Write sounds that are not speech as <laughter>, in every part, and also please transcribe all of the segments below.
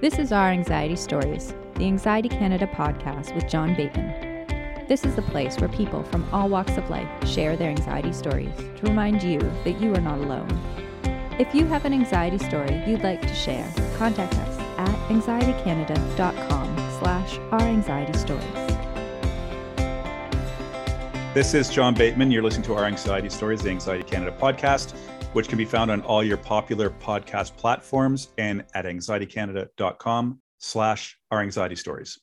This is Our Anxiety Stories, the Anxiety Canada podcast with John Bateman. This is the place where people from all walks of life share their anxiety stories to remind you that you are not alone. If you have an anxiety story you'd like to share, contact us at anxietycanada.com slash our anxiety stories. This is John Bateman. You're listening to Our Anxiety Stories, the Anxiety Canada podcast which can be found on all your popular podcast platforms and at anxietycanada.com slash our anxiety stories.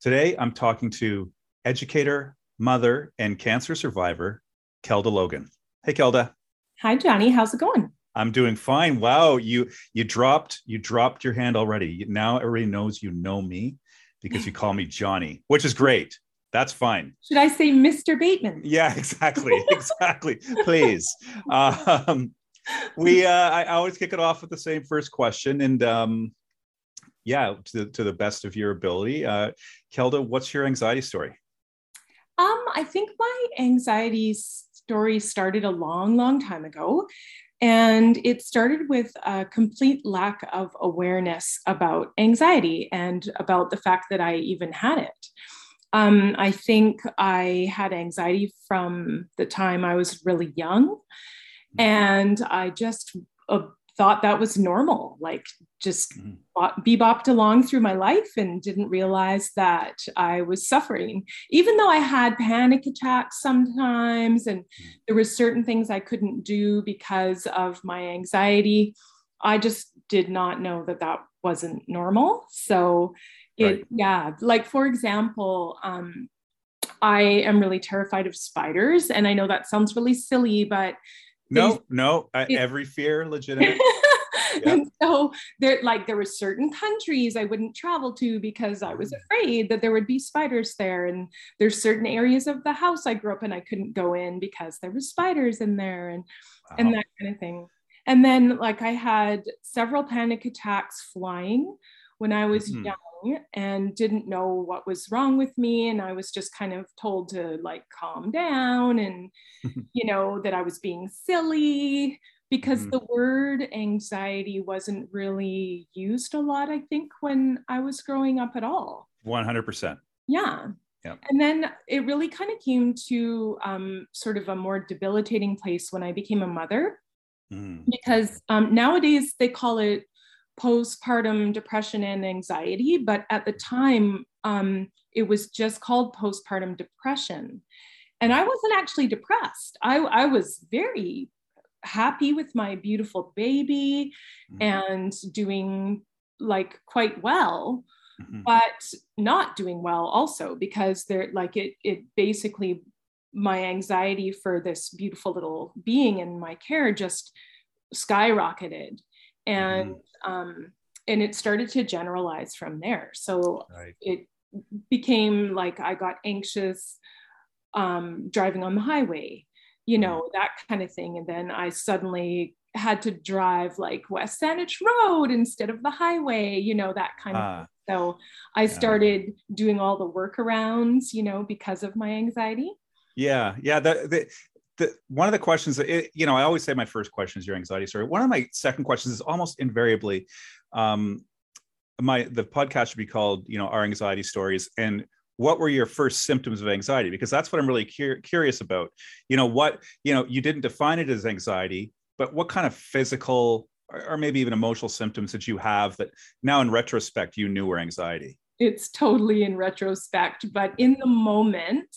Today, I'm talking to educator, mother, and cancer survivor, Kelda Logan. Hey, Kelda. Hi, Johnny. How's it going? I'm doing fine. Wow, you you dropped you dropped your hand already. Now everybody knows you know me because you call me Johnny, which is great. That's fine. Should I say Mr. Bateman? Yeah, exactly. <laughs> Exactly. Please. Um, we, uh, I always kick it off with the same first question. And um, yeah, to, to the best of your ability. Uh, Kelda, what's your anxiety story? Um, I think my anxiety story started a long, long time ago. And it started with a complete lack of awareness about anxiety and about the fact that I even had it. Um, I think I had anxiety from the time I was really young. Mm-hmm. And I just uh, thought that was normal, like just mm-hmm. bebopped along through my life and didn't realize that I was suffering. Even though I had panic attacks sometimes, and mm-hmm. there were certain things I couldn't do because of my anxiety, I just did not know that that wasn't normal. So it right. yeah like for example um i am really terrified of spiders and i know that sounds really silly but no no it, every fear legitimate <laughs> and so there like there were certain countries i wouldn't travel to because i was mm. afraid that there would be spiders there and there's certain areas of the house i grew up in i couldn't go in because there was spiders in there and wow. and that kind of thing and then like i had several panic attacks flying when i was mm-hmm. young and didn't know what was wrong with me and i was just kind of told to like calm down and <laughs> you know that i was being silly because mm-hmm. the word anxiety wasn't really used a lot i think when i was growing up at all 100% yeah Yep. And then it really kind of came to um, sort of a more debilitating place when I became a mother, mm. because um, nowadays they call it postpartum depression and anxiety, but at the time, um, it was just called postpartum depression. And I wasn't actually depressed. I, I was very happy with my beautiful baby mm-hmm. and doing like quite well, mm-hmm. but not doing well also because they're like it, it basically my anxiety for this beautiful little being in my care just skyrocketed and mm-hmm. um, and it started to generalize from there. So right. it became like I got anxious um, driving on the highway, you mm-hmm. know, that kind of thing. And then I suddenly had to drive like West Saanich Road instead of the highway, you know, that kind of ah. So I started doing all the workarounds, you know, because of my anxiety. Yeah, yeah. The the, one of the questions that it, you know i always say my first question is your anxiety story. One of my second questions is almost invariably um, my the podcast should be called you know our anxiety stories and what were your first symptoms of anxiety? Because that's what i'm really cur- curious about. You know what you know you didn't define it as anxiety but what kind of physical or maybe even emotional symptoms that you have that now in retrospect you knew were anxiety? It's totally in retrospect but in the moment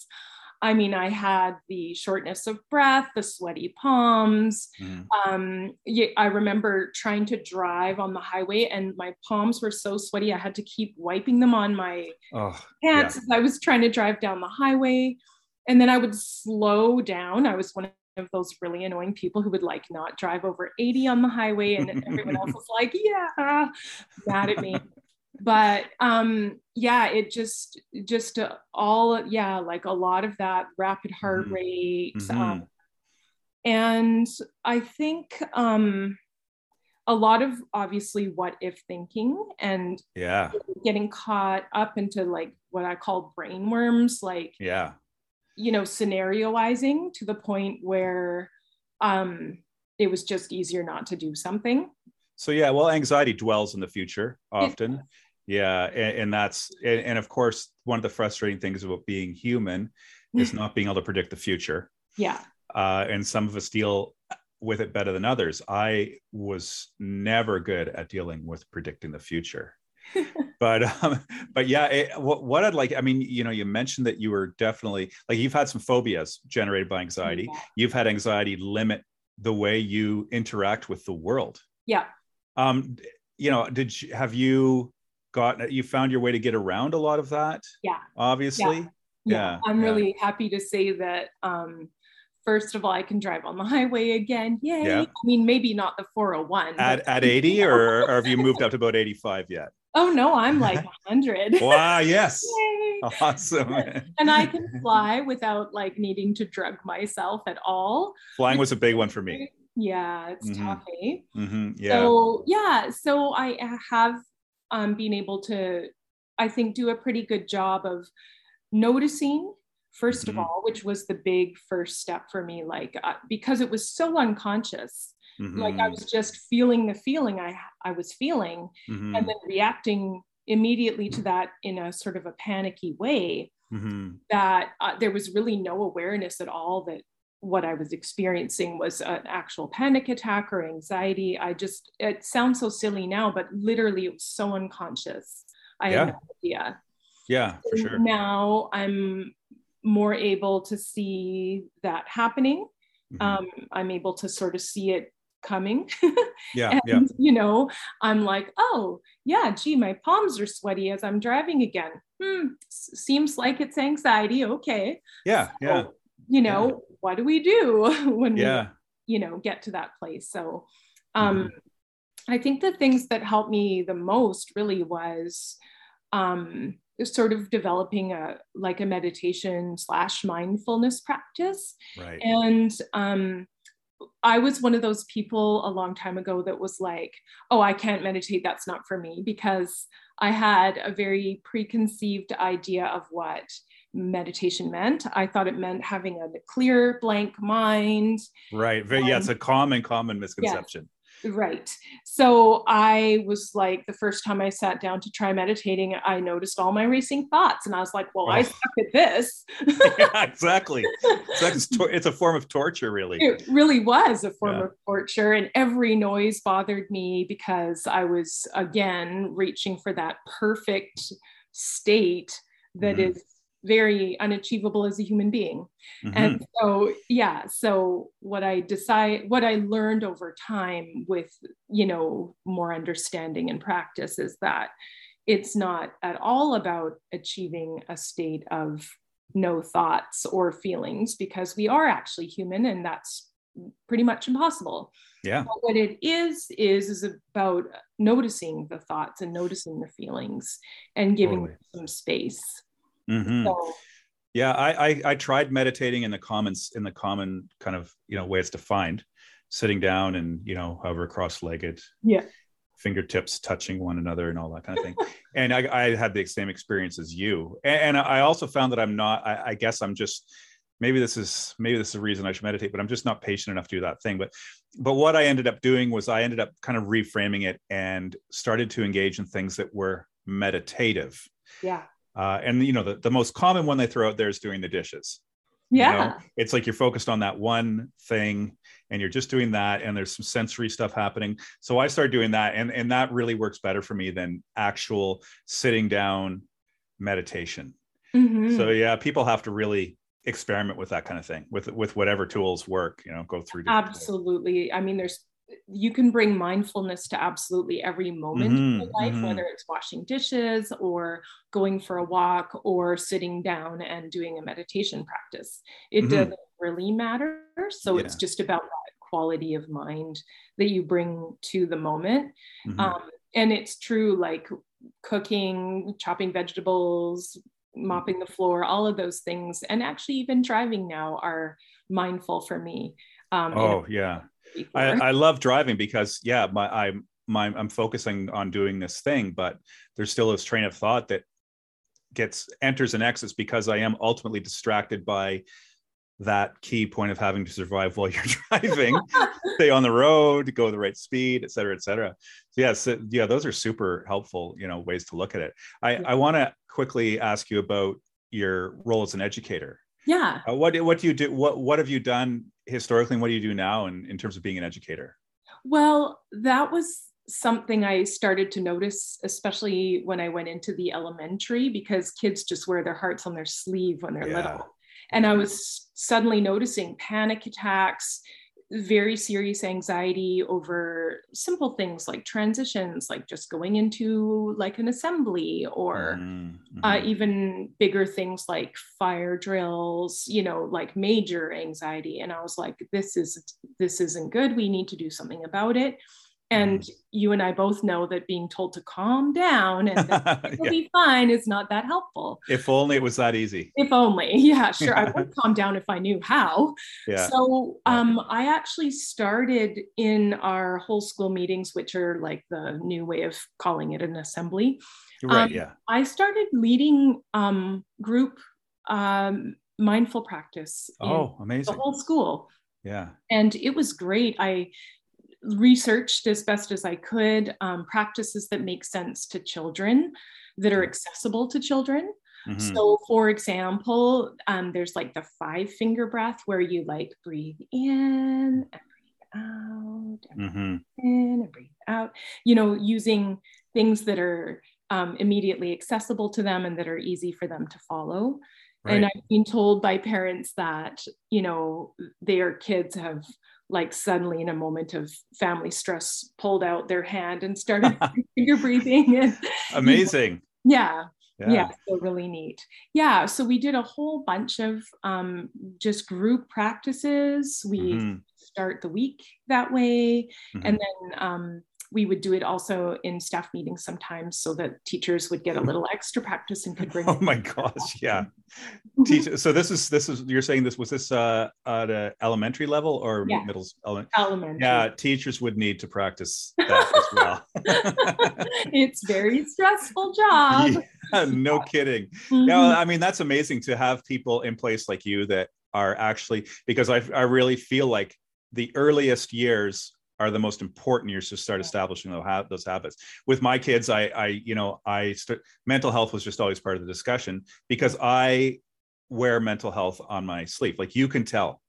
I mean, I had the shortness of breath, the sweaty palms. Mm. Um, I remember trying to drive on the highway, and my palms were so sweaty, I had to keep wiping them on my oh, pants yeah. as I was trying to drive down the highway. And then I would slow down. I was one of those really annoying people who would like not drive over 80 on the highway, and everyone else <laughs> was like, "Yeah," mad at me but um yeah it just just uh, all yeah like a lot of that rapid heart mm-hmm. rate mm-hmm. Um, and i think um a lot of obviously what if thinking and yeah getting caught up into like what i call brain worms like yeah you know scenarioizing to the point where um it was just easier not to do something so yeah well anxiety dwells in the future often yeah and, and that's and, and, of course one of the frustrating things about being human is not being able to predict the future. Yeah. Uh, and some of us deal with it better than others. I was never good at dealing with predicting the future. <laughs> But um, but yeah it, what, what i'd like i mean you know you mentioned that you were definitely like you've had some phobias generated by anxiety. Yeah. you've had anxiety limit the way you interact with the world. Yeah. Um you know did you have you gotten you found your way to get around a lot of that yeah obviously yeah, yeah. yeah. i'm yeah. really happy to say that um first of all, I can drive on the highway <laughs> again. Yay. Yeah. I mean, maybe not the 401. At, at 80 or, or have you moved up to about 85 yet? <laughs> Oh no, I'm like <laughs> 100. wow, yes. awesome. and I can fly without like needing to drug myself at all. Flying was a big one for me. Yeah, it's mm-hmm. tough, eh? Mm-hmm. Yeah. So yeah, so I have um, been able to, I think, do a pretty good job of noticing 1st mm-hmm. of all, which was the big first step for me, like uh, because it was so unconscious. Mm-hmm. Like I was just feeling the feeling I I was feeling, mm-hmm. and then reacting immediately to that in a sort of a panicky way. Mm-hmm. That uh, there was really no awareness at all that what I was experiencing was an actual panic attack or anxiety. I just it sounds so silly now, but literally it was so unconscious. I yeah. had no idea. Yeah, for sure. Now I'm more able to see that happening. Mm-hmm. Um, I'm able to sort of see it coming. <laughs> yeah, and, yeah. You know, I'm like, oh, yeah, gee, my palms are sweaty as I'm driving again. Hmm, seems like it's anxiety. Okay. Yeah, so, yeah. You know, yeah. What do we do <laughs> when yeah. we, you know, get to that place? So, um, mm-hmm. I think the things that helped me the most really was um, sort of developing a like a meditation slash mindfulness practice right and um I was one of those people a long time ago that was like, oh, I can't meditate. That's not for me because I had a very preconceived idea of what meditation meant. I thought it meant having a clear, blank mind. Right. Very, um, yeah, it's a common, common misconception. Right. So I was like, the first time I sat down to try meditating, I noticed all my racing thoughts. And I was like, well, oh. I suck at this. <laughs> yeah, exactly. It's, it's, a form of torture, really. It really was a form yeah. of torture. And every noise bothered me because I was, again, reaching for that perfect state that mm-hmm. is very unachievable as a human being mm-hmm. and so yeah so what i decide what i learned over time with you know more understanding and practice is that it's not at all about achieving a state of no thoughts or feelings because we are actually human and that's pretty much impossible yeah but what it is is is about noticing the thoughts and noticing the feelings and giving totally. some space Mm-hmm. So, yeah, I, I, I tried meditating in the commons in the common kind of you know way it's defined, sitting down and you know however cross-legged. Yeah. Fingertips touching one another and all that kind of thing. <laughs> and I, I had the same experience as you. And, and I also found that I'm not. I, I guess I'm just maybe this is maybe this is the reason I should meditate, but I'm just not patient enough to do that thing. But but what I ended up doing was I ended up kind of reframing it and started to engage in things that were meditative. Yeah. Uh, and you know, the, the most common one they throw out there is doing the dishes. Yeah. You know? It's like you're focused on that one thing and you're just doing that and there's some sensory stuff happening. So I started doing that and, and that really works better for me than actual sitting down meditation. Mm-hmm. So yeah, people have to really experiment with that kind of thing with with whatever tools work, you know, go through. Absolutely. Tools. I mean, there's you can bring mindfulness to absolutely every moment mm-hmm, of life, mm-hmm. whether it's washing dishes or going for a walk or sitting down and doing a meditation practice. It mm-hmm. doesn't really matter. So yeah. it's just about that quality of mind that you bring to the moment. Mm-hmm. Um, and it's true, like cooking, chopping vegetables, mopping the floor, all of those things, and actually even driving now are mindful for me. Um, oh, yeah I, I, love driving because yeah, my I'm my I'm focusing on doing this thing, but there's still this train of thought that gets enters and exits because I am ultimately distracted by that key point of having to survive while <laughs> you're driving <laughs> stay on the road, go the right speed, et cetera, et cetera. So yes, yeah, so, yeah, those are super helpful, you know, ways to look at it. I, I want to quickly ask you about your role as an educator. Yeah. Uh, what what do you do? What what have you done historically, and what do you do now in, in terms of being an educator? Well, that was something I started to notice, especially when I went into the elementary, because kids just wear their hearts on their sleeve when they're yeah. little. And I was suddenly noticing panic attacks, very serious anxiety over simple things like transitions, like just going into like an assembly, or mm-hmm. uh, even bigger things like fire drills. You know, like major anxiety. And I was like, this is this isn't good. We need to do something about it. And you and I both know that being told to calm down and <laughs> it will yeah. be fine is not that helpful. If only it was that easy. If only. <laughs> Yeah, sure. I would <laughs> calm down if I knew how. Yeah. So um, I actually started in our whole school meetings, which are like the new way of calling it an assembly. Right. Um, yeah. I started leading um, group um, mindful practice. Oh, amazing. The whole school. Yeah. And it was great. I researched as best as I could um, practices that make sense to children, that are accessible to children. Mm-hmm. So, for example, um, there's like the five finger breath where you like breathe in and breathe out, and mm-hmm. breathe in and breathe out, you know, using things that are um, immediately accessible to them and that are easy for them to follow. Right. And I've been told by parents that, you know, their kids have like suddenly in a moment of family stress pulled out their hand and started <laughs> finger breathing and amazing you know, yeah, yeah yeah so really neat yeah so we did a whole bunch of um, just group practices we mm-hmm. start the week that way mm-hmm. and then um, we would do it also in staff meetings sometimes so that teachers would get a little extra practice and could bring <laughs> oh my gosh <laughs> yeah. Teach so this is this is you're saying this was this uh at a elementary level or yeah. middle element, elementary. Yeah teachers would need to practice that as well. <laughs> It's very stressful job. Yeah, no kidding. Mm-hmm. yeah i mean that's amazing to have people in place like you that are actually because i, I really feel like the earliest years are the most important years to start establishing those habits. With my kids, I, I you know, I st- mental health was just always part of the discussion because I wear mental health on my sleeve. Like you can tell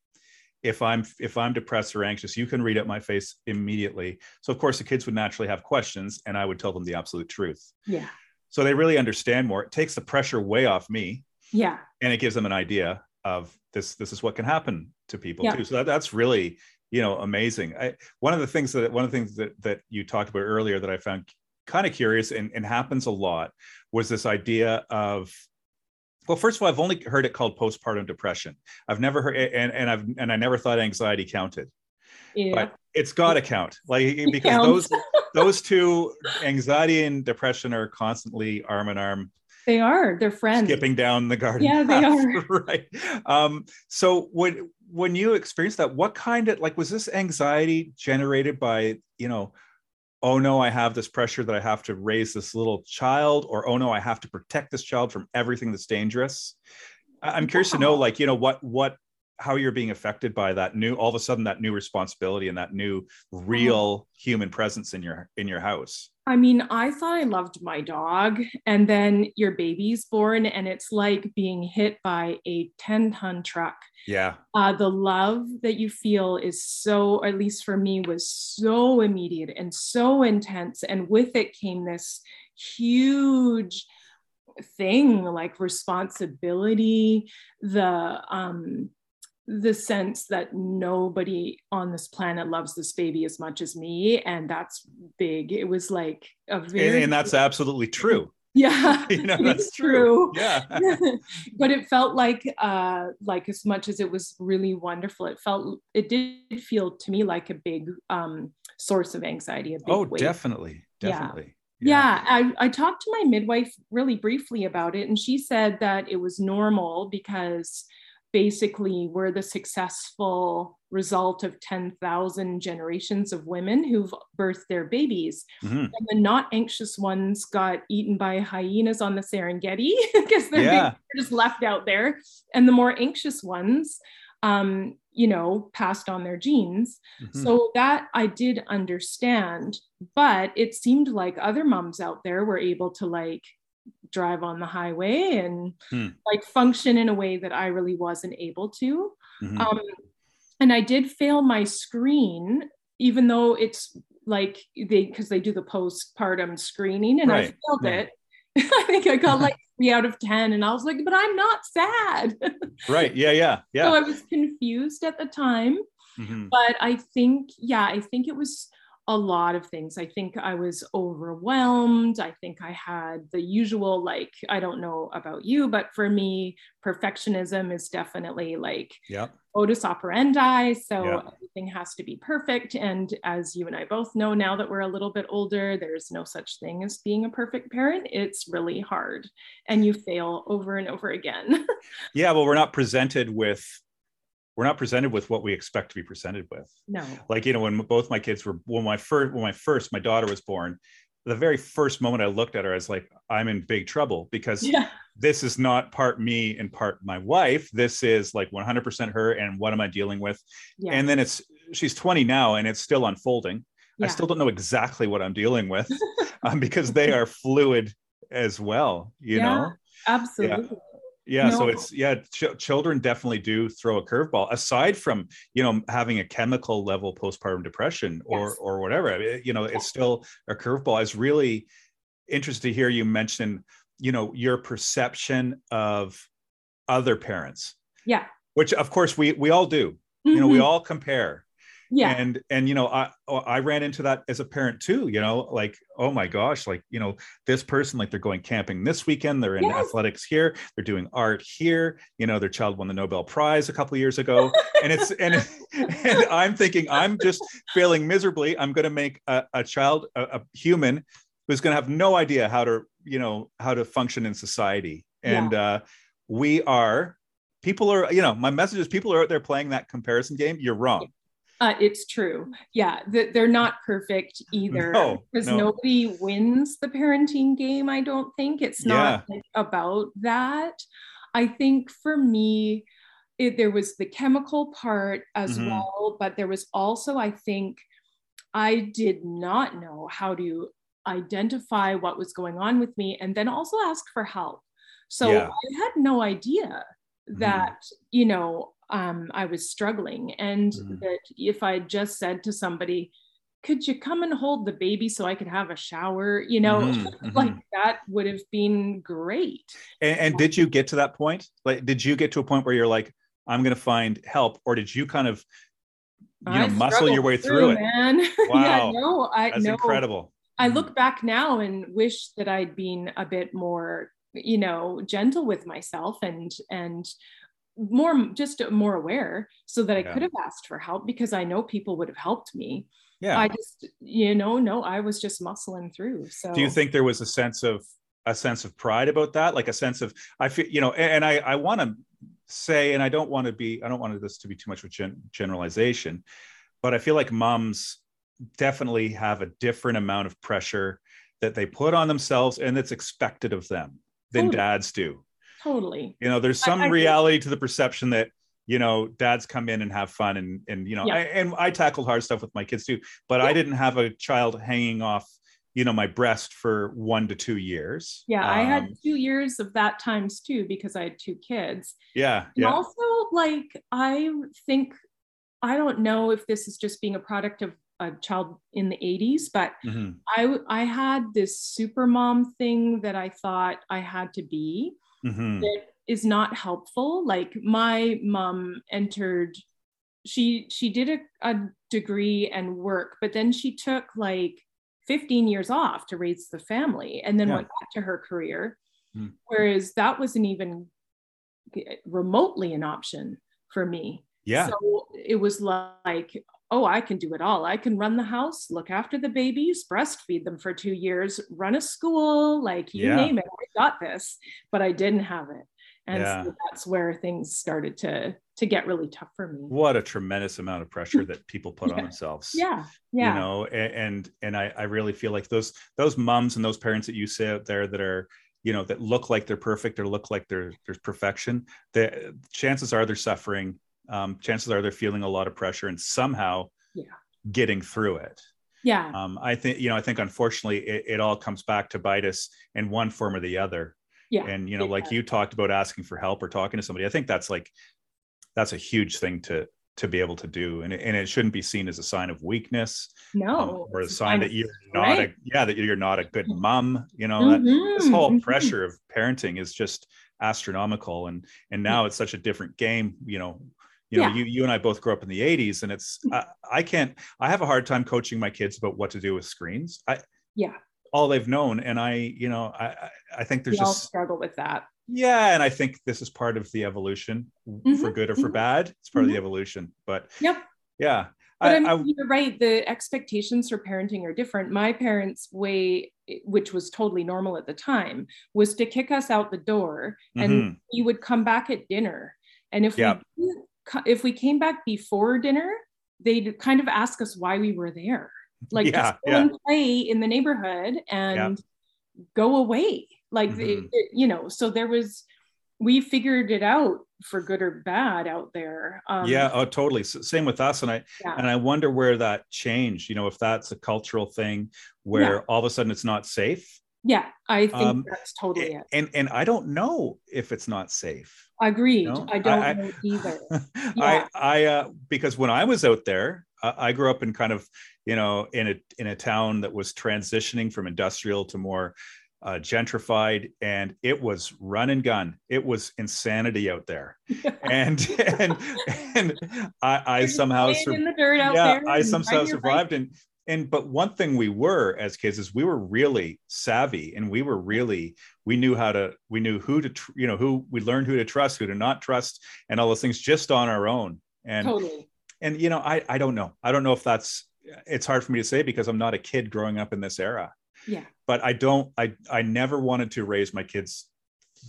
if I'm if I'm depressed or anxious, you can read it my face immediately. So of course the kids would naturally have questions, and I would tell them the absolute truth. Yeah. So they really understand more. It takes the pressure way off me. Yeah. And it gives them an idea of this. This is what can happen to people yeah. too. So that, that's really you know amazing. I, one of the things that one of the things that that you talked about earlier that i found kind of curious and, and happens a lot was this idea of well first of all i've only heard it called postpartum depression. I've never heard and, and i've and i never thought anxiety counted. Yeah. but it's got to count like because those those two anxiety and depression are constantly arm in arm they are they're friends. Skipping down the garden yeah they are. <laughs> right. Um so what when you experienced that, what kind of like was this anxiety generated by, you know, oh no, I have this pressure that I have to raise this little child, or oh no, I have to protect this child from everything that's dangerous? I'm curious to know, like, you know, what what how you're being affected by that new all of a sudden that new responsibility and that new real human presence in your in your house I mean, I thought I loved my dog, and then your baby's born, and it's like being hit by a 10 ton truck. Yeah. Uh, the love that you feel is so, at least for me, was so immediate and so intense. And with it came this huge thing like responsibility, the, um, the sense that nobody on this planet loves this baby as much as me and that's big it was like a very and, that's absolutely true <laughs> yeah <laughs> you know that's true. true. yeah <laughs> but it felt like uh like as much as it was really wonderful it felt it did feel to me like a big um source of anxiety a big oh weight. definitely definitely yeah. yeah, I, I talked to my midwife really briefly about it, and she said that it was normal because basically we're the successful result of 10,000 generations of women who've birthed their babies. Mm-hmm. And the not anxious ones got eaten by hyenas on the Serengeti <laughs> because they're yeah. just left out there. And the more anxious ones um, you know, passed on their genes. Mm-hmm. So that I did understand, but it seemed like other moms out there were able to like drive on the highway and hmm. like function in a way that I really wasn't able to. Mm-hmm. Um, and I did fail my screen, even though it's like they because they do the postpartum screening and right. I failed yeah. it. <laughs> I think I got like three out of 10. And I was like, but I'm not sad. <laughs> right. Yeah. Yeah. Yeah. So I was confused at the time. Mm-hmm. But I think, yeah, I think it was a lot of things. I think I was overwhelmed. I think I had the usual, like, I don't know about you, but for me, perfectionism is definitely like yep. modus operandi. So yep. everything has to be perfect. And as you and I both know now that we're a little bit older, there's no such thing as being a perfect parent. It's really hard and you fail over and over again. <laughs> yeah. Well, we're not presented with we're not presented with what we expect to be presented with. No. Like, you know, when both my kids were, when my first, when my first, my daughter was born, the very first moment I looked at her, I was like, I'm in big trouble because yeah. this is not part me and part my wife. This is like 100% her. And what am I dealing with? Yeah. And then it's, she's 20 now and it's still unfolding. Yeah. I still don't know exactly what I'm dealing with <laughs> um, because they are fluid as well, you know? Absolutely yeah no. so it's yeah ch- children definitely do throw a curveball aside from you know having a chemical level postpartum depression or yes. or whatever I mean, you know it's still a curveball i was really interested to hear you mention you know your perception of other parents yeah which of course we we all do mm-hmm. you know we mm-hmm. all compare yeah. And and you know i oh, i ran into that as a parent too you know like oh my gosh like you know this person like they're going camping this weekend they're in yes. athletics here they're doing art here you know their child won the nobel prize a couple years ago. <laughs> And it's and, <laughs> and i'm thinking i'm just failing miserably. I'm going to make a, a child a, a, human who's going to have no idea how to you know how to function in society. And yeah. uh we are people are you know my message is people are out there playing that comparison game. You're wrong uh, it's true. Yeah, they're not perfect either because no, no. nobody wins the parenting game. I don't think it's not yeah. like about that. I think for me, it, there was the chemical part as mm-hmm. well, but there was also, I think, I did not know how to identify what was going on with me and then also ask for help. So yeah. I had no idea mm-hmm. that, mm. you know, um, I was struggling. And mm-hmm. that if I just said to somebody, could you come and hold the baby so I could have a shower? You know, mm-hmm. <laughs> like mm-hmm. that would have been great. And, and, did you get to that point? Like, did you get to a point where you're like, I'm going to find help? Or did you kind of, you know, muscle your way through, through it? Man. <laughs> Wow. yeah, no, I, That's no. incredible. I look mm-hmm. back now and wish that I'd been a bit more, you know, gentle with myself and, and more just more aware so that I yeah. could have asked for help because I know people would have helped me. Yeah. I just, you know, no, I was just muscling through. So do you think there was a sense of a sense of pride about that? Like a sense of I feel, you know, and, and I I want to say, and I don't want to be, I don't want this to be too much of gen- generalization, but I feel like moms definitely have a different amount of pressure that they put on themselves and that's expected of them than totally. dads do. Totally. You know, there's some I, I reality to the perception that you know dads come in and have fun and and you know yeah. I, and I tackled hard stuff with my kids too, but yeah. I didn't have a child hanging off you know my breast for one to two years yeah um, i had um, two years of that times too because i had two kids yeah and also like i think i don't know if this is just being a product of a child in the 80s but mm-hmm. i i had this super mom thing that i thought i had to be mm-hmm. that is not helpful. Like my mom entered, she she did a, a degree and work, but then she took like 15 years off to raise the family and then yeah. went back to her career. Mm. Whereas that wasn't even remotely an option for me. Yeah. So it was like, oh, I can do it all. I can run the house, look after the babies, breastfeed them for two years, run a school, like you yeah. name it. I got this, but I didn't have it. And yeah. so that's where things started to to get really tough for me. What a tremendous amount of pressure that people put <laughs> yeah. on themselves. Yeah. Yeah. You know, and and, and I, I really feel like those those moms and those parents that you say out there that are you know that look like they're perfect or look like they're there's perfection the chances are they're suffering um, chances are they're feeling a lot of pressure and somehow yeah. getting through it. Yeah. Um, I think, you know, I think unfortunately it, it, all comes back to bite us in one form or the other. Yeah. And, you know, like you talked about asking for help or talking to somebody, I think that's like, that's a huge thing to, to be able to do. And it, and it shouldn't be seen as a sign of weakness. No. Um, or a sign that you're not right. a, yeah, that you're not a good mom, you know, mm-hmm. that, this whole mm-hmm. pressure of parenting is just astronomical. And, and now yeah. it's such a different game, you know, you know yeah. you, you and i both grew up in the 80s and it's mm. I, I, can't i have a hard time coaching my kids about what to do with screens i yeah all they've known and i you know i i think there's we just struggle with that yeah and i think this is part of the evolution mm-hmm. for good or for mm-hmm. bad it's part mm-hmm. of the mm-hmm. evolution but yep yeah but I, I, you're right. The expectations for parenting are different. My parents' way, which was totally normal at the time, was to kick us out the door, and mm-hmm. we would come back at dinner. And if yep. we didn't if we came back before dinner, they'd kind of ask us why we were there. <laughs> Like yeah, just go yeah. and play in the neighborhood and yeah. go away. Like mm-hmm. it, it, you know, so there was we figured it out for good or bad out there. Um, yeah, oh, totally. same with us, and I and I wonder where that changed. You know, if that's a cultural thing where all of a sudden it's not safe. Yeah, I think um, that's totally it. And and I don't know if it's not safe. Agreed. I don't I, know either. <laughs> Yeah. I I uh, because when I was out there, uh, I grew up in kind of you know in a in a town that was transitioning from industrial to more uh, gentrified and it was run and gun it was insanity out there <laughs> and and and i, I somehow sur- yeah i somehow survived and and but one thing we were as kids is we were really savvy and we were really we knew how to we knew who to tr- you know who we learned who to trust who to not trust and all those things just on our own. And totally. and you know i i don't know. I don't know if that's it's hard for me to say because i'm not a kid growing up in this era. Yeah. But i don't i i never wanted to raise my kids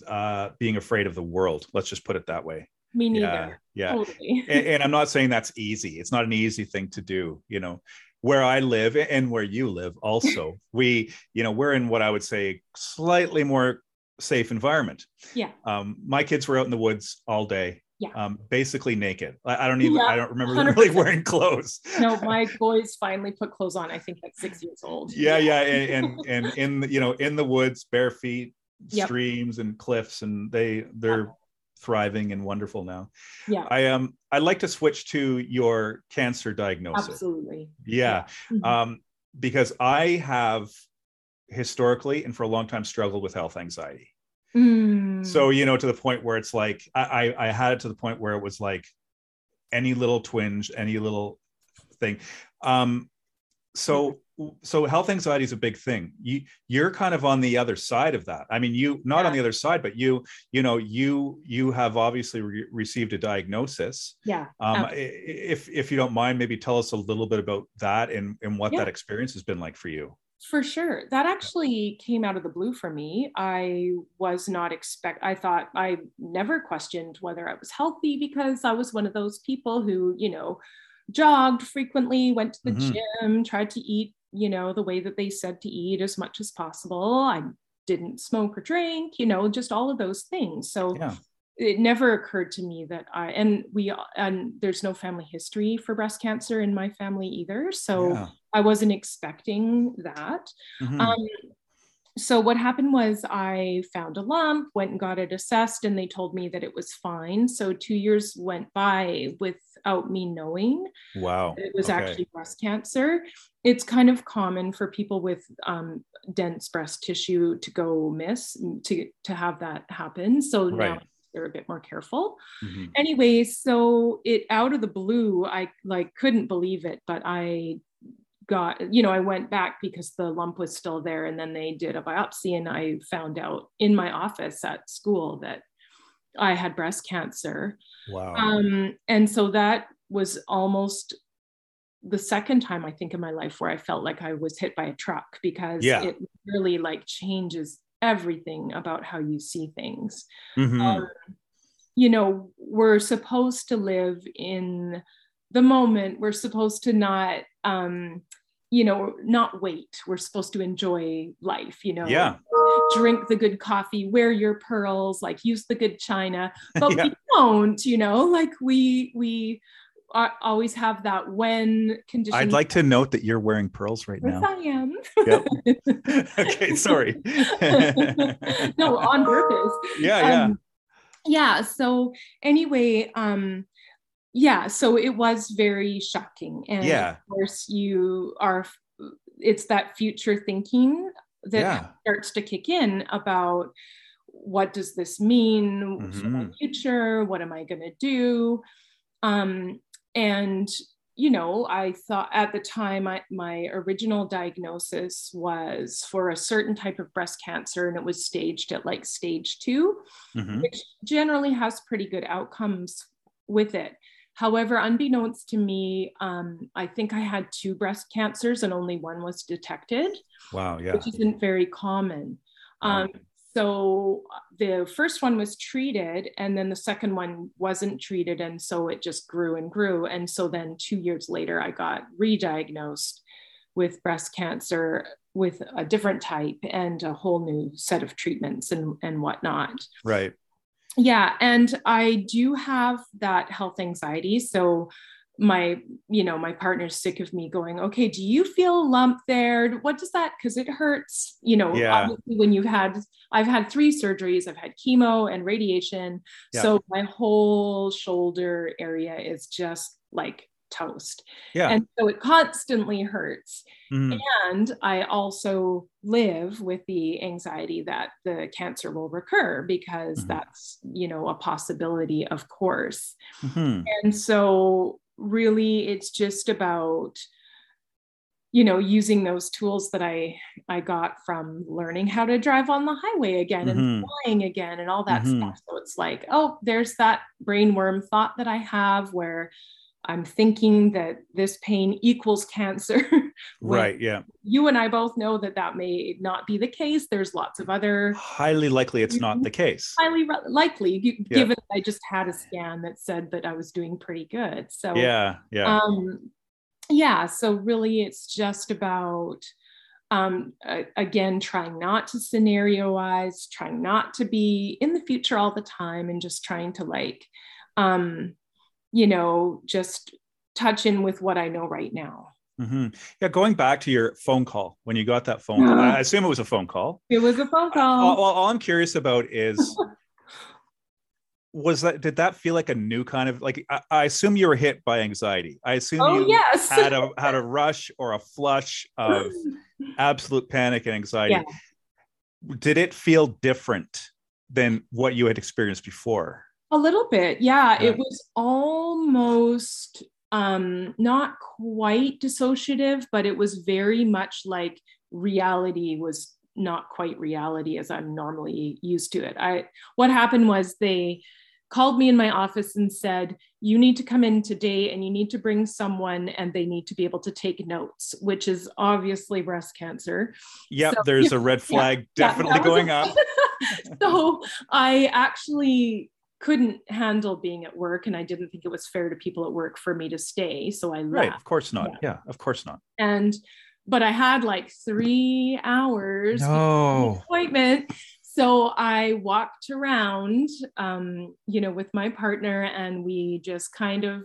uh being afraid of the world. Let's just put it that way me neither yeah, yeah. Totally. and, and i'm not saying that's easy it's not an easy thing to do you know where I live and where you live also, <laughs> we, you know, we're in what I would say slightly more safe environment. Yeah. Um, my kids were out in the woods all day. Yeah. Um, basically naked. I, I don't even, yeah, I don't remember them really wearing clothes. no, <laughs> my boys finally put clothes on. I think at six years old. Yeah. Yeah. And, <laughs> and, and in the, you know, in the woods, bare feet, yep. streams and cliffs, and they, they're, thriving and wonderful now. Yeah. I um I'd like to switch to your cancer diagnosis. Absolutely. Yeah. yeah. Mm-hmm. Um because I have historically and for a long time struggled with health anxiety. Mm. So, you know, to the point where it's like I, I I had it to the point where it was like any little twinge, any little thing. Um so so health anxiety is a big thing. You you're kind of on the other side of that. I mean you not yeah. on the other side but you you know you you have obviously re- received a diagnosis. Yeah um if if you don't mind maybe tell us a little bit about that and and what yeah. that experience has been like for you. For sure. That actually came out of the blue for me. I was not expect i thought i never questioned whether i was healthy because i was one of those people who you know jogged frequently, went to the mm-hmm. gym, tried to eat, you know, the way that they said to eat as much as possible. I didn't smoke or drink, you know, just all of those things. So yeah. it never occurred to me that I, and we, and there's no family history for breast cancer in my family either. So yeah. I wasn't expecting that. Mm-hmm. Um, so what happened was I found a lump, went and got it assessed, and they told me that it was fine. So two years went by without me knowing. Wow. it was okay. actually breast cancer. It's kind of common for people with um, dense breast tissue to go miss to to have that happen. So right. now they're a bit more careful. Mm-hmm. Anyway, so it out of the blue, I like couldn't believe it, but I got you know i went back because the lump was still there and then they did a biopsy and i found out in my office at school that i had breast cancer wow um, and so that was almost the second time i think in my life where i felt like i was hit by a truck because yeah. it really like changes everything about how you see things mm-hmm. um, you know we're supposed to live in the moment we're supposed to not um you know not wait we're supposed to enjoy life you know yeah drink the good coffee, wear your pearls, like use the good china. <laughs> But yeah. we don't, you know, like we we are, always have that when condition. I'd like to note that you're wearing pearls right now. Yes, I am. Yep. <laughs> okay, sorry. <laughs> no, on purpose. Yeah, yeah. Um, yeah. So anyway, um, yeah, so it was very shocking. And yeah. of course you are it's that future thinking that yeah. starts to kick in about what does this mean mm-hmm. for my future? What am I gonna do? Um, and you know i thought at the time I, my original diagnosis was for a certain type of breast cancer and it was staged at like stage 2 mm-hmm. which generally has pretty good outcomes with it however unbeknownst to me um, i think i had two breast cancers and only one was detected wow yeah. which isn't very common. Um, so uh, the first one was treated and then the second one wasn't treated and so it just grew and grew. And so then two years later i got re-diagnosed with breast cancer with a different type and a whole new set of treatments and, and whatnot. Right yeah and i do have that health anxiety so my you know my partner's sick of me going okay do you feel a lump there what does that because it hurts you know yeah. obviously when you've had i've had three surgeries i've had chemo and radiation yeah. so my whole shoulder area is just like toast yeah and so it constantly hurts mm. and i also live with the anxiety that the cancer will recur because mm-hmm. that's you know a possibility of course mm-hmm. and so really it's just about you know using those tools that i i got from learning how to drive on the highway again mm-hmm. and flying again and all that mm-hmm. stuff so it's like oh there's that brainworm thought that i have where I'm thinking that this pain equals cancer. <laughs> right. Yeah. You and I both know that that may not be the case. There's lots of other. Highly likely it's not the case. Highly re- likely, yeah. given I just had a scan that said that I was doing pretty good. So, yeah. Yeah. Um, yeah. So, really, it's just about, um, uh, again, trying not to scenarioize, trying not to be in the future all the time, and just trying to like, um, you know, just touch in with what I know right now. Mm-hmm. Yeah, going back to your phone call when you got that phone call, I assume it was a phone call. It was a phone call. All, all, all I'm curious about is was that did that feel like a new kind of like I, I assume you were hit by anxiety. I assume oh, you yes. had a had a rush or a flush of <laughs> absolute panic and anxiety. Yeah. Did it feel different than what you had experienced before? A little bit, yeah. It was almost um, not quite dissociative, but it was very much like reality was not quite reality as I'm normally used to it. I what happened was they called me in my office and said, You need to come in today and you need to bring someone and they need to be able to take notes, which is obviously breast cancer. Yep, so, <laughs> there's a red flag yeah, definitely yeah, going a, up. <laughs> so I actually couldn't handle being at work and I didn't think it was fair to people at work for me to stay. So I left. Right, of course not. Yeah, yeah of course not. And but I had like three hours no. appointment. So I walked around, um, you know, with my partner, and we just kind of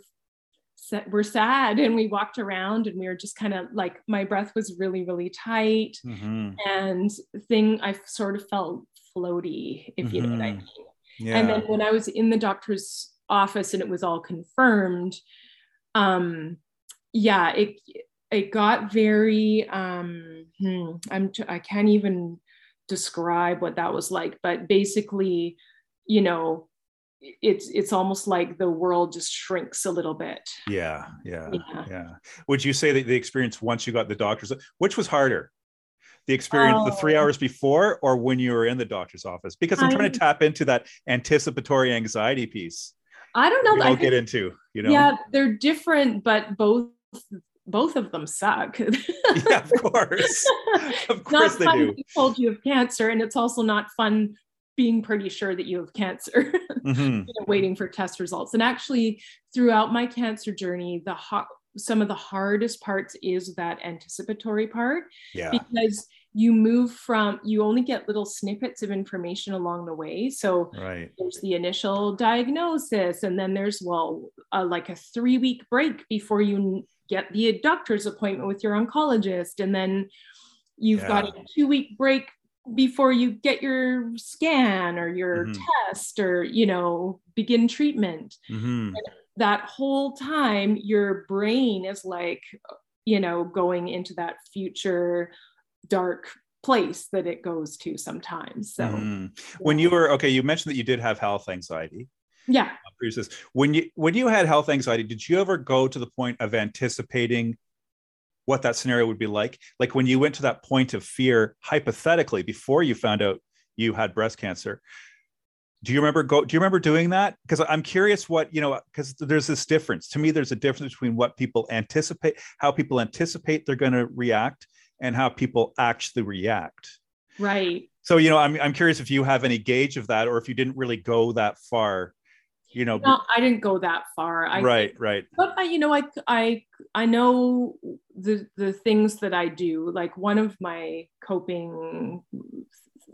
were sad, and we walked around, and we were just kind of like my breath was really, really tight, mm-hmm. and thing I sort of felt floaty, if mm-hmm. you know what I mm-hmm. mean. Yeah. And then when I was in the doctor's office and it was all confirmed, um, yeah, it it got very um, hmm, I'm t- I can't even describe what that was like, but basically, you know, it's it's almost like the world just shrinks a little bit. Yeah, yeah, yeah. yeah. Would you say that the experience once you got the doctors, which was harder, the experience oh. the three hours before or when you were in the doctor's office because i'm I, trying to tap into that anticipatory anxiety piece i don't know i'll get into you know yeah they're different but both both of them suck <laughs> yeah of course of course they do told you have cancer and it's also not fun being pretty sure that you have cancer <laughs> mm-hmm. you know, waiting for test results and actually throughout my cancer journey the hot some of the hardest parts is that anticipatory part yeah. because you move from you only get little snippets of information along the way so right. there's the initial diagnosis and then there's well uh, like a three week break before you get the doctor's appointment with your oncologist and then you've yeah. got a two week break before you get your scan or your mm-hmm. test or you know begin treatment mm-hmm. that whole time your brain is like you know going into that future dark place that it goes to sometimes. So mm-hmm. when you were okay, you mentioned that you did have health anxiety. Yeah. Uh, when you when you had health anxiety, did you ever go to the point of anticipating what that scenario would be like? Like when you went to that point of fear, hypothetically, before you found out you had breast cancer. Do you remember go? Do you remember doing that? Because I'm curious what you know. Because there's this difference. To me, there's a difference between what people anticipate, how people anticipate they're going to react, and how people actually react. Right. So, you know, I'm, I'm curious if you have any gauge of that or if you didn't really go that far, you know. No, I didn't go that far. I, right, right. But I, you know, I, I, I know the, the things that I do, like one of my coping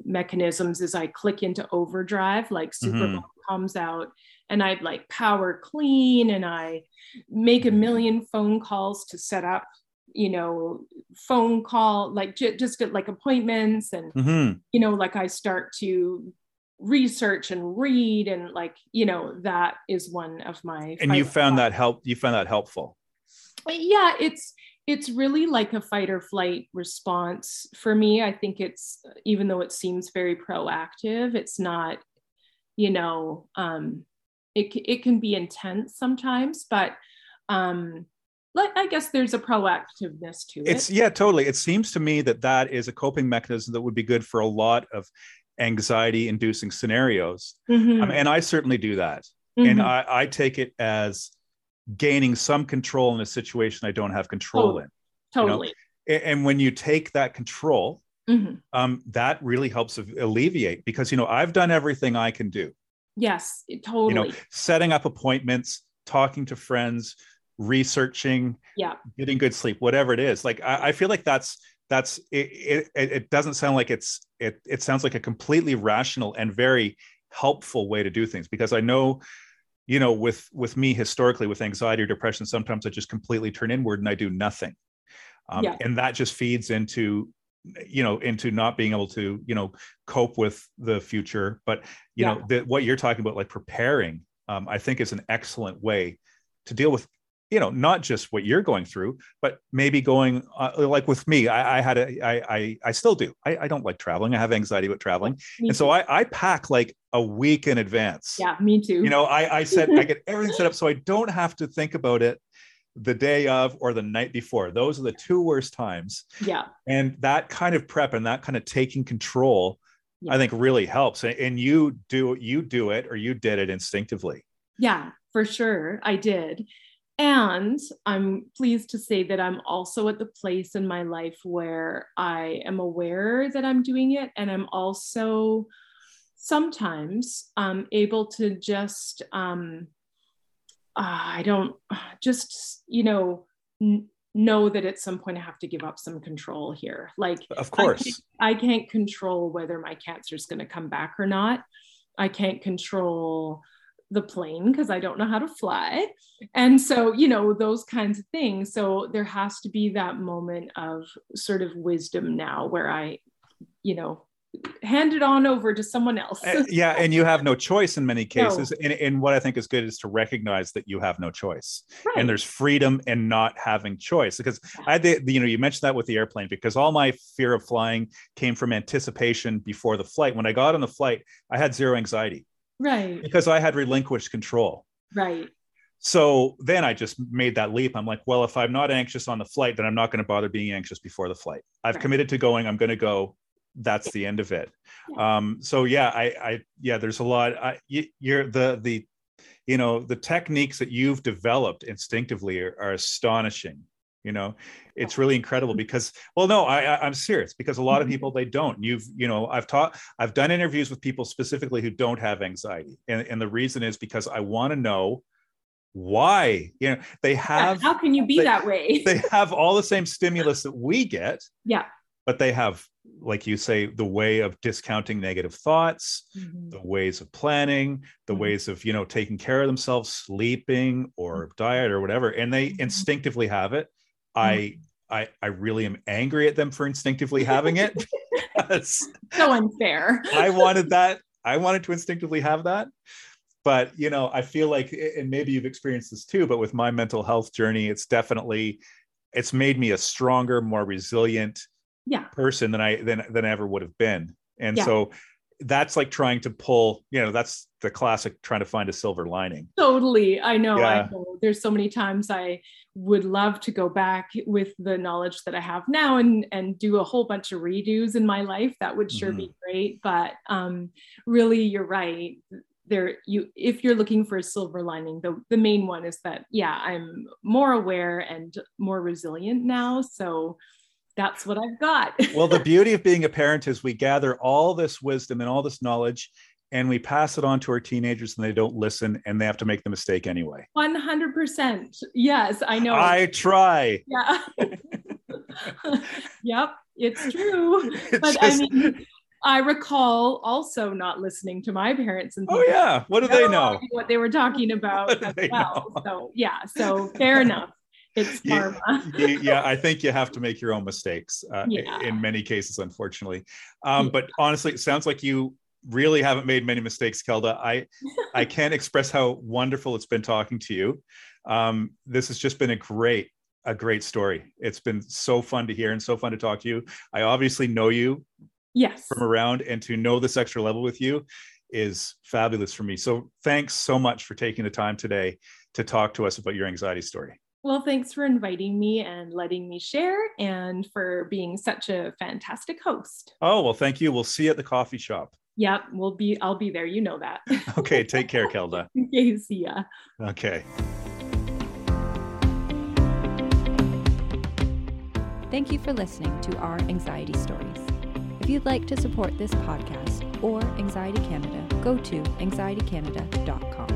mechanisms is I click into overdrive, like super mm-hmm. comes out and I'd like power clean and I make a million phone calls to set up you know phone call like j- just get like appointments and mm-hmm. you know like i start to research and read and like you know that is one of my and you found that help you found that helpful? Yeah it's it's really like a fight or flight response. For me i think it's even though it seems very proactive it's not you know um it, it can be intense sometimes but um like I guess there's a proactiveness to it. It's yeah, totally. It seems to me that that is a coping mechanism that would be good for a lot of anxiety inducing scenarios. Mm-hmm. Um, and I certainly do that. Mm-hmm. And I, I, take it as gaining some control in a situation I don't have control totally. in. Totally. You know? And when you take that control, mm-hmm. um, that really helps alleviate because, you know, I've done everything I can do. Yes, totally. You know, setting up appointments, talking to friends, researching yeah getting good sleep whatever it is like i, I feel like that's that's it, it, it doesn't sound like it's it it sounds like a completely rational and very helpful way to do things because i know you know with with me historically with anxiety or depression sometimes i just completely turn inward and i do nothing um, yeah. and that just feeds into you know into not being able to you know cope with the future but you yeah. know the, what you're talking about like preparing um, i think is an excellent way to deal with you know not just what you're going through but maybe going uh, like with me I, I, had a I, I i still do. I, I don't like traveling. I have anxiety about traveling. Me and too. so I, I pack like a week in advance. Yeah me too. You know i i said i get everything set up so i <laughs> don't have to think about it the day of or the night before. Those are the two worst times. Yeah. And that kind of prep and that kind of taking control yeah. i think really helps. And you do you do it or you did it instinctively. Yeah for sure. I did and I'm pleased to say that I'm also at the place in my life where I am aware that I'm doing it. And I'm also sometimes um, able to just, um, uh, I don't just, you know, n- know that at some point I have to give up some control here. Like, of course, I can't, I can't control whether my cancer is going to come back or not. I can't control the plane because I don't know how to fly. And so, you know, those kinds of things. So there has to be that moment of sort of wisdom now where I, you know, hand it on over to someone else. Eh, yeah, and you have no choice in many <laughs> cases. No. And, and, what I think is good is to recognize that you have no choice, right. and there's freedom in not having choice. Because I you know, you mentioned that with the airplane. Because all my fear of flying came from anticipation before the flight. When I got on the flight, I had zero anxiety. Right. Because I had relinquished control. Right. So then I just made that leap. I'm like, well, if I'm not anxious on the flight, then I'm not going to bother being anxious before the flight. I've right. committed to going. I'm going to go. That's the end of it. Yeah. Um, so yeah, I, I, yeah, there's a lot. I, you, you're the the, you know, the techniques that you've developed instinctively are, are astonishing you know it's really incredible because well no I, I am serious because a lot of mm-hmm. people they don't you've you know I've taught I've done interviews with people specifically who don't have anxiety and, and the reason is because I want to know why you know they have yeah, how can you be they, that way <laughs> they have all the same <laughs> stimulus that we get yeah but they have like you say the way of discounting negative thoughts mm-hmm. the ways of planning the mm-hmm. ways of you know taking care of themselves sleeping or mm-hmm. diet or whatever and they mm-hmm. instinctively have it i mm-hmm. i i really am angry at them for instinctively having it <laughs> so unfair <laughs> i wanted that i wanted to instinctively have that but you know i feel like and maybe you've experienced this too but with my mental health journey it's definitely it's made me a stronger more resilient yeah. person than i than than I ever would have been and yeah. so that's like trying to pull you know that's the classic trying to find a silver lining. Totally. I know yeah. i know. There's so many times i would love to go back with the knowledge that i have now and and do a whole bunch of redos in my life. That would sure mm-hmm. be great. But um really you're right. There you if you're looking for a silver lining the, the main one is that yeah i'm more aware and more resilient now. So that's what i've got <laughs> well the beauty of being a parent is we gather all this wisdom and all this knowledge and we pass it on to our teenagers and they don't listen and they have to make the mistake anyway 100% yes i know i try <laughs> yeah <laughs> yep it's true it's but just... i mean I recall also not listening to my parents and oh yeah, what do they know? What they were talking about as well. Know? So yeah, so fair enough. It's karma. yeah, yeah, I <laughs> think you have to make your own mistakes uh, yeah. in many cases, unfortunately. Um, yeah. But honestly, it sounds like you really haven't made many mistakes, Kelda. I I <laughs> can't express how wonderful it's been talking to you. Um, this has just been a great a great story. It's been so fun to hear and so fun to talk to you. I obviously know you yes from around and to know this extra level with you is fabulous for me so thanks so much for taking the time today to talk to us about your anxiety story well thanks for inviting me and letting me share and for being such a fantastic host. Oh well thank you. We'll see you at the coffee shop. Yep we'll be i'll be there. You know that. <laughs> Okay take care kelda. <laughs> Okay see ya. Okay. Thank you for listening to our anxiety stories. If you'd like to support this podcast or Anxiety Canada, go to anxietycanada.com.